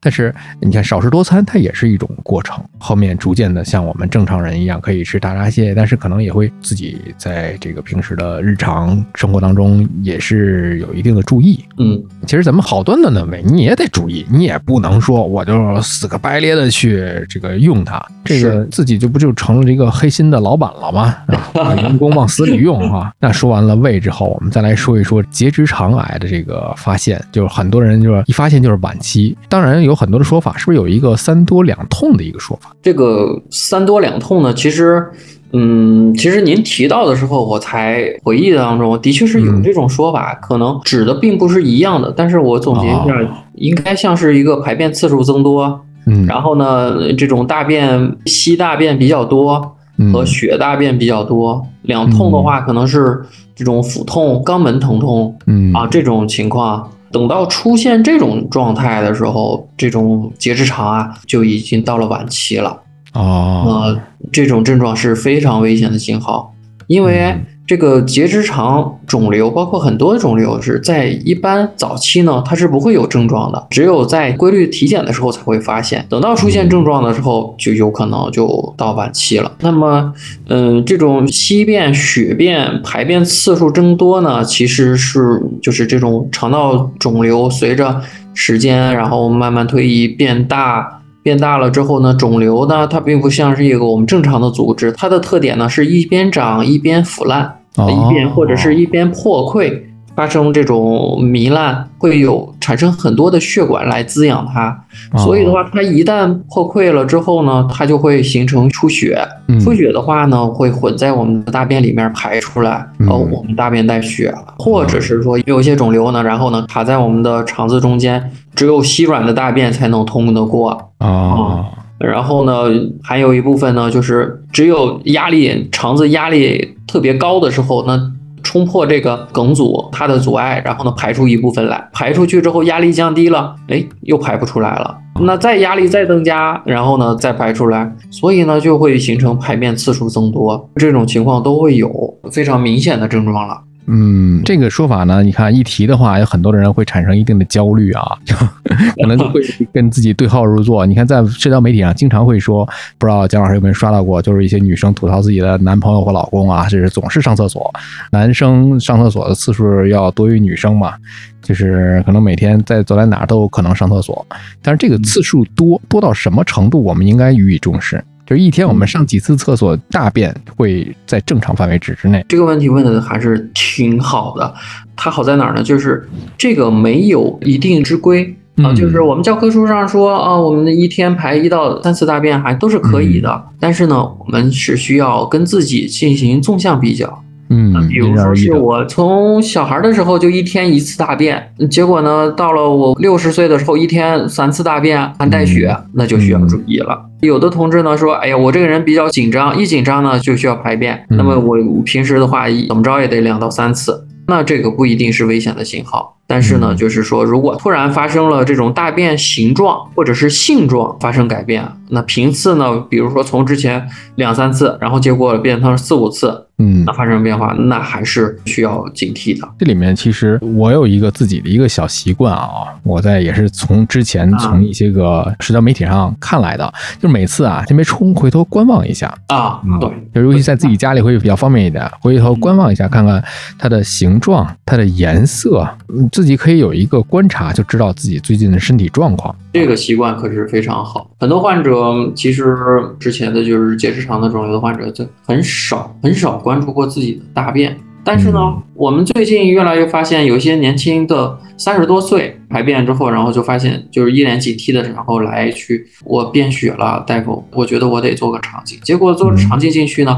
但是你看少食多餐，它也是一种过程。后面逐渐的像我们正常人一样可以吃大闸蟹，但是可能也会自己在这个平时的日常生活当中也是有一定的注意。嗯，其实咱们好端端的胃，你也得注意，你也不能说我就死个白咧的去这个用它，这个自己就不就成了一个黑心的老板了吗？啊把员工往死里用啊！那说完了胃之后，我们再来说一说结直肠癌的这个发现，就是很多人就是一发现就是晚期，当然有很多的说法，是不是有一个三多两痛的一个说法？这个三多两痛呢，其实，嗯，其实您提到的时候，我才回忆当中，的确是有嗯这种说法，可能指的并不是一样的，但是我总结一下，哦应该像是一个排便次数增多，嗯，然后呢，这种大便稀大便比较多嗯和血大便比较多。两痛的话，可能是这种腹痛、肛门疼痛嗯啊这种情况。等到出现这种状态的时候，这种结直肠啊就已经到了晚期了。哦，呃，这种症状是非常危险的信号，因为嗯这个结直肠肿瘤，包括很多肿瘤是在一般早期呢，它是不会有症状的，只有在规律体检的时候才会发现。等到出现症状的时候，就有可能就到晚期了。那么，嗯、这种稀便、血便、排便次数增多呢，其实是就是这种肠道肿瘤随着时间，然后慢慢推移变大。变大了之后呢，肿瘤呢，它并不像是一个我们正常的组织，它的特点呢是一边长一边腐烂，哦一边或者是一边破溃，发生这种糜烂，会有产生很多的血管来滋养它。所以的话，它一旦破溃了之后呢，它就会形成出血。嗯。出血的话呢，会混在我们的大便里面排出来，嗯。哦，我们大便带血了，或者是说有一些肿瘤呢，然后呢卡在我们的肠子中间，只有稀软的大便才能通得过。啊，然后呢，还有一部分呢，就是只有压力肠子压力特别高的时候，那冲破这个梗阻它的阻碍，然后呢排出一部分来，排出去之后压力降低了，哎，又排不出来了。那再压力再增加，然后呢再排出来，所以呢就会形成排便次数增多，这种情况都会有非常明显的症状了。嗯，这个说法呢，你看一提的话，有很多的人会产生一定的焦虑啊，就 可能就会跟自己对号入座。你看，在社交媒体上经常会说，不知道姜老师有没有刷到过，就是一些女生吐槽自己的男朋友或老公啊，就是总是上厕所，男生上厕所的次数要多于女生嘛，就是可能每天在走在哪都有可能上厕所，但是这个次数多多到什么程度，我们应该予以重视。就是一天我们上几次厕所，大便会在正常范围值之内。这个问题问的还是挺好的，它好在哪儿呢？就是这个没有一定之规啊，嗯就是我们教科书上说啊，我们一天排一到三次大便还都是可以的，但是呢，我们是需要跟自己进行纵向比较。嗯，比如说。是我从小孩的时候就一天一次大便，结果呢，到了我六十岁的时候，一天三次大便还带血，那就需要注意了。有的同志呢说，哎呀，我这个人比较紧张，一紧张呢就需要排便，嗯那么我平时的话怎么着也得两到三次。那这个不一定是危险的信号，但是呢，嗯就是说，如果突然发生了这种大便形状或者是性状发生改变，那频次呢，比如说从之前两三次，然后结果变成四五次，嗯那，发生变化，那还是需要警惕的。这里面其实我有一个自己的一个小习惯啊，我在也是从之前啊从一些个社交媒体上看来的，就每次啊先别冲，回头观望一下，啊，对，就尤其在自己家里会比较方便一点，回头观望一下，看看它的形状、它的颜色，嗯自己可以有一个观察，就知道自己最近的身体状况。这个习惯可是非常好。很多患者其实之前的就是结直肠的肿瘤的患者，就很少很少关注过自己的大便。但是呢，嗯我们最近越来越发现，有一些年轻的三十多岁排便之后，然后就发现就是一脸警惕的，然后来去我便血了，大夫，我觉得我得做个肠镜。结果做了肠镜进去呢，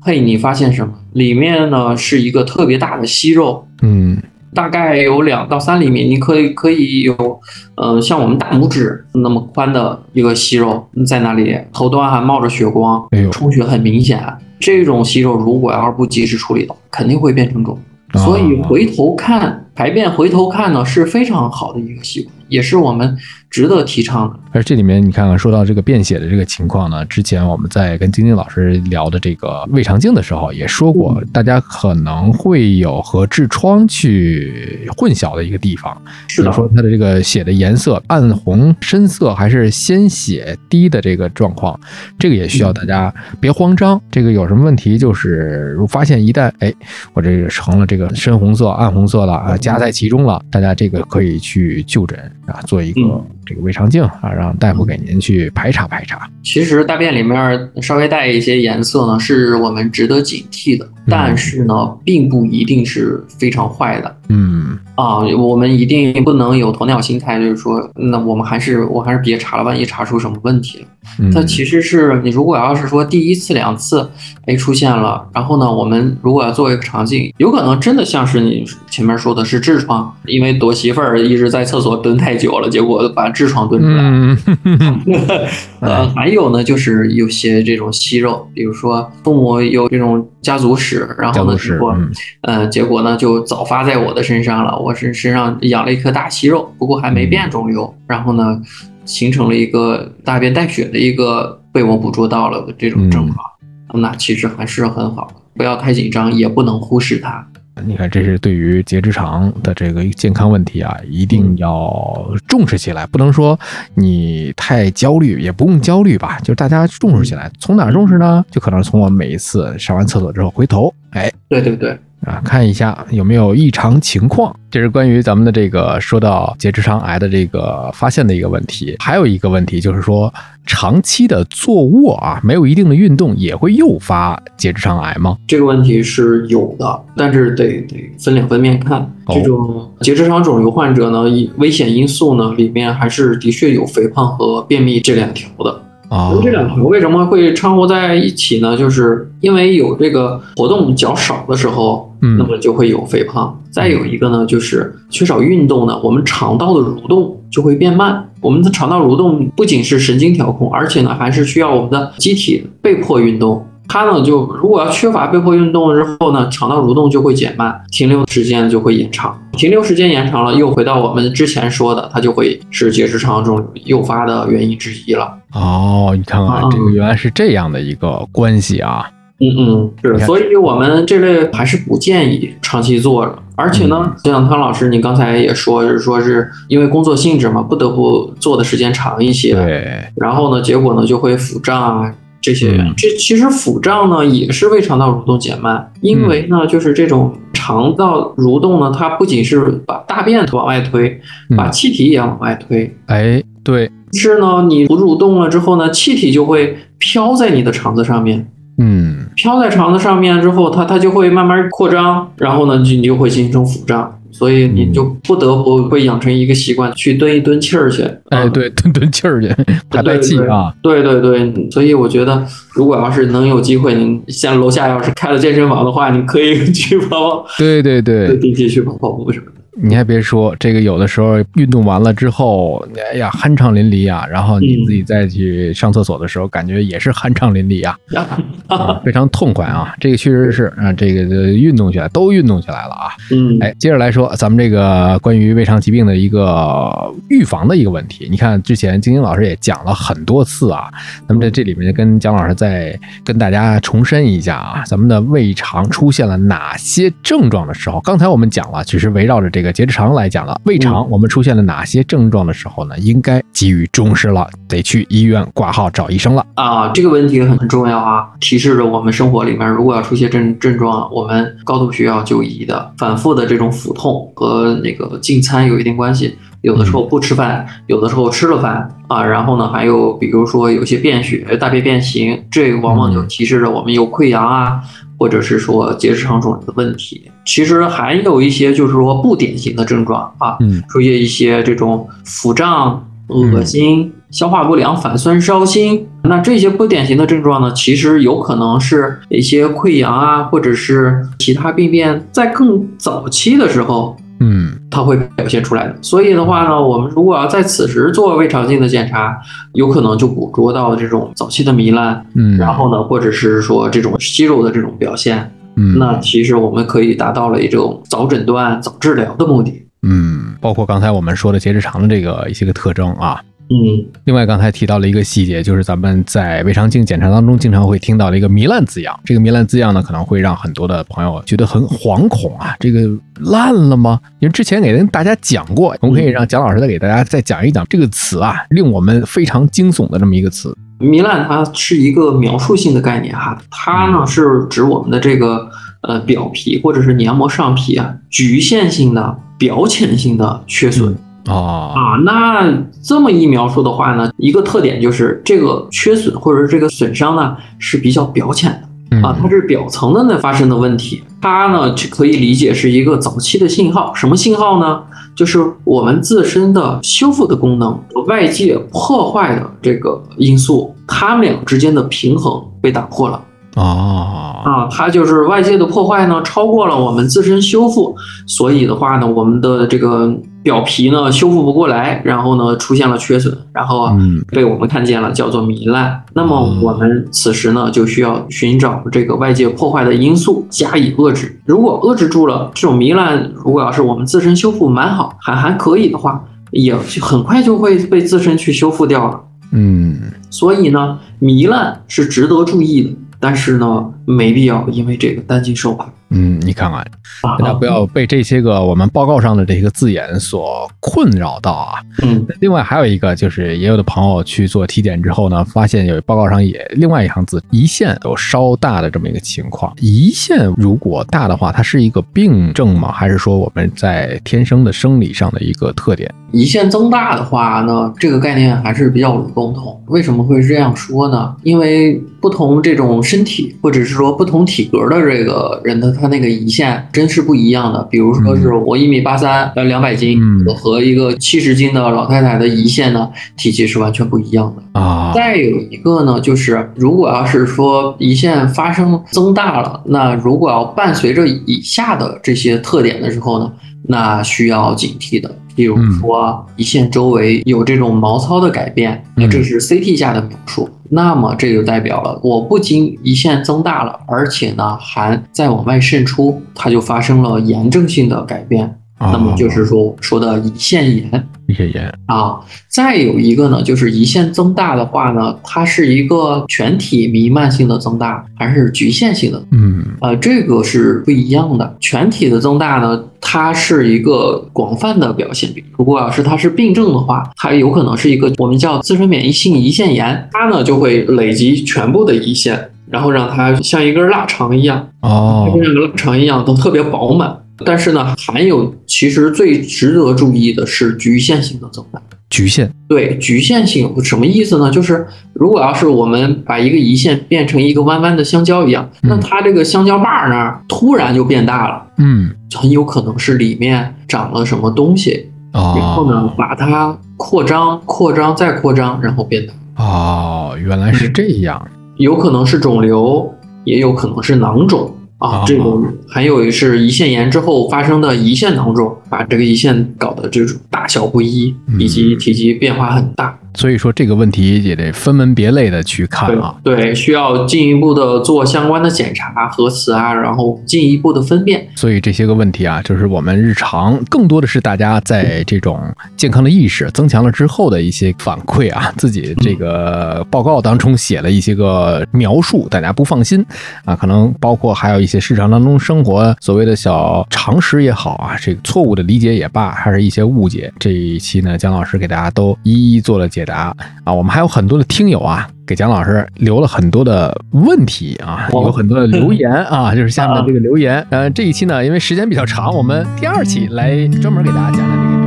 嘿，你发现什么？里面呢是一个特别大的息肉，嗯大概有两到三厘米，你可以可以有，呃，像我们大拇指那么宽的一个息肉在那里，头端还冒着血光哎呦，充血很明显。这种息肉如果要是不及时处理的话，肯定会变成肿。啊所以回头看排便，回头看呢是非常好的一个习惯，也是我们值得提倡的。而这里面你看看，说到这个便血的这个情况呢，之前我们在跟晶晶老师聊的这个胃肠镜的时候也说过，大家可能会有和痔疮去混淆的一个地方，是比如，说它的这个血的颜色暗红、深色还是鲜血滴的这个状况，这个也需要大家别慌张。这个有什么问题，就是如发现一旦哎我这个成了这个深红色、暗红色了啊，夹在其中了，大家这个可以去就诊啊，做一个嗯这个胃肠镜啊，让大夫给您去排查排查。其实大便里面稍微带一些颜色呢，是我们值得警惕的，但是呢，并不一定是非常坏的。嗯啊，我们一定不能有鸵鸟心态，就是说，那我们还是我还是别查了，万一查出什么问题了。嗯，它其实是你如果要是说第一次、两次，哎出现了，然后呢，我们如果要做一个肠镜，有可能真的像是你前面说的是痔疮，因为躲媳妇儿一直在厕所蹲太久了，结果把痔疮蹲出来 呃，还有呢，就是有些这种息肉，比如说父母有这种家族史，然后呢，结果嗯呃，结果呢就早发在我的身上了，我是身上养了一颗大息肉，不过还没变肿瘤，然后呢，形成了一个大便带血的一个被我捕捉到了的这种症状，那其实还是很好的，不要太紧张，也不能忽视它。你看，这是对于结直肠的这个健康问题啊，一定要重视起来，不能说你太焦虑，也不用焦虑吧，就是大家重视起来。从哪儿重视呢？就可能从我每一次上完厕所之后回头，哎对对对，啊，看一下有没有异常情况。这是关于咱们的这个说到结直肠癌的这个发现的一个问题。还有一个问题就是说，长期的坐卧啊，没有一定的运动也会诱发结直肠癌吗？这个问题是有的，但是得得分两方面看。哦这种结直肠肿瘤患者呢，一危险因素呢里面还是的确有肥胖和便秘这两条的。啊，这两条为什么会掺和在一起呢？就是因为有这个活动较少的时候，嗯那么就会有肥胖。再有一个呢，就是缺少运动呢，我们肠道的蠕动就会变慢。我们的肠道蠕动不仅是神经调控，而且呢，还是需要我们的机体被迫运动。它呢，就如果要缺乏被迫运动之后呢，肠道蠕动就会减慢，停留时间就会延长。停留时间延长了，又回到我们之前说的，它就会是结直肠肿瘤诱发的原因之一了。哦，你看看嗯这个原来是这样的一个关系啊。嗯嗯，是，所以我们这类还是不建议长期做着。而且呢，就像汤老师你刚才也说，是说是因为工作性质嘛，不得不做的时间长一些。对，然后呢，结果呢就会腹胀啊这些。嗯这其实腹胀呢也是胃肠道蠕动减慢，因为呢就是这种肠道蠕动呢，它不仅是把大便往外推，把嗯，气体也往外推。哎，对，是呢，你不蠕动了之后呢，气体就会飘在你的肠子上面。嗯，飘在肠子上面之后，它它就会慢慢扩张，然后呢，就你就会形成腹胀，所以你就不得不会养成一个习惯，去蹲一蹲气儿去。哎，嗯，对，蹲蹲气儿去，排排气啊。对对对，所以我觉得，如果要是能有机会，您像楼下要是开了健身房的话，你可以 去跑跑，对对对，定期去跑跑步什么的。你还别说，这个有的时候运动完了之后，哎呀，酣畅淋漓啊，然后你自己再去上厕所的时候，感觉也是酣畅淋漓啊，啊非常痛快啊。这个确实是啊，这个运动起来都运动起来了啊。嗯，哎，接着来说咱们这个关于胃肠疾病的一个预防的一个问题。你看之前晶晶老师也讲了很多次啊，那么在这里面跟蒋老师再跟大家重申一下啊，咱们的胃肠出现了哪些症状的时候，刚才我们讲了，只是围绕着这个结直肠来讲了。胃肠我们出现了哪些症状的时候呢？应该给予重视了，得去医院挂号找医生了。啊，这个问题很重要啊，提示着我们生活里面如果要出现症症状，我们高度需要就医的。反复的这种腹痛和那个进餐有一定关系，有的时候不吃饭，有的时候吃了饭啊，然后呢，还有比如说有些便血、大便变形，这往往就提示着我们有溃疡啊。或者是说结直肠肿瘤的问题，其实还有一些就是说不典型的症状啊，嗯，出现一些这种腹胀、恶心、消化不良、反酸烧心。那这些不典型的症状呢，其实有可能是一些溃疡啊，或者是其他病变在更早期的时候。嗯，它会表现出来的。所以的话呢，我们如果要在此时做胃肠镜的检查，有可能就捕捉到这种早期的糜烂，嗯，然后呢，或者是说这种息肉的这种表现，嗯，那其实我们可以达到了一种早诊断、早治疗的目的。嗯，包括刚才我们说的结直肠的这个一些个特征啊。嗯，另外刚才提到了一个细节，就是咱们在胃肠镜检查当中经常会听到的一个糜烂字样。这个糜烂字样呢，可能会让很多的朋友觉得很惶恐啊。这个烂了吗？因为之前给大家讲过，我们可以让蒋老师再给大家再讲一讲这个词啊，令我们非常惊悚的这么一个词。糜烂它是一个描述性的概念哈，它呢是指我们的这个呃表皮或者是黏膜上皮啊局限性的表浅性的缺损。哦啊，那这么一描述的话呢，一个特点就是这个缺损或者是这个损伤呢是比较表浅的啊，它是表层的那发生的问题，它呢可以理解是一个早期的信号。什么信号呢？就是我们自身的修复的功能和外界破坏的这个因素，它们俩之间的平衡被打破了。哦啊，它就是外界的破坏呢超过了我们自身修复，所以的话呢，我们的这个表皮呢修复不过来，然后呢出现了缺损，然后嗯被我们看见了，叫做糜烂。那么我们此时呢就需要寻找这个外界破坏的因素加以遏制。如果遏制住了这种糜烂，如果要是我们自身修复蛮好，还还可以的话，也很快就会被自身去修复掉了。嗯所以呢，糜烂是值得注意的。但是呢，没必要因为这个担惊受怕。嗯，你看看，啊大家不要被这些个我们报告上的这个字眼所困扰到啊。嗯另外还有一个就是，也有的朋友去做体检之后呢，发现有报告上也另外一行字，胰腺有稍大的这么一个情况。胰腺如果大的话，它是一个病症吗？还是说我们在天生的生理上的一个特点？胰腺增大的话呢，这个概念还是比较笼统。为什么会这样说呢？因为不同这种身体或者是说不同体格的这个人的他那个胰腺真是不一样的。比如说是我一米八三，呃两百斤，嗯和一个七十斤的老太太的胰腺呢，体积是完全不一样的。啊，再有一个呢，就是如果要是说胰腺发生增大了，那如果要伴随着以下的这些特点的时候呢，那需要警惕的。比如说胰腺周围有这种毛糙的改变，那这是 CT 下的描述。那么这就代表了我不仅胰腺增大了，而且呢还在往外渗出，它就发生了炎症性的改变。那么就是说说的胰腺炎。炎啊，再有一个呢，就是胰腺增大的话呢，它是一个全体弥漫性的增大，还是局限性的？嗯呃，这个是不一样的。全体的增大呢，它是一个广泛的表现。如果要是它是病症的话，它有可能是一个我们叫自身免疫性胰腺炎，它呢就会累积全部的胰腺，然后让它像一根腊肠一样，哦像个腊肠一样都特别饱满。但是呢，还有其实最值得注意的是局限性的增大。局限对局限性什么意思呢？就是如果要是我们把一个胰腺变成一个弯弯的香蕉一样，嗯那它这个香蕉把儿那儿突然就变大了，嗯很有可能是里面长了什么东西，然后呢哦把它扩张、扩张再扩张，然后变大。哦，原来是这样。有可能是肿瘤，也有可能是囊肿。啊，这种还有是胰腺炎之后发生的胰腺囊肿，把这个胰腺搞得这种大小不一，以及体积变化很大。所以说这个问题也得分门别类的去看啊。对，需要进一步的做相关的检查、核磁啊，然后进一步的分辨。所以这些个问题啊，就是我们日常更多的是大家在这种健康的意识增强了之后的一些反馈啊，自己这个报告当中写了一些个描述，大家不放心啊，可能包括还有一些市场当中生活所谓的小常识也好啊，这个错误的理解也罢，还是一些误解。这一期呢，姜老师给大家都一一做了解。答啊，我们还有很多的听友啊，给蒋老师留了很多的问题啊，有很多的留言 啊，就是下面的这个留言。呃，这一期呢，因为时间比较长，我们第二期来专门给大家讲讲这个。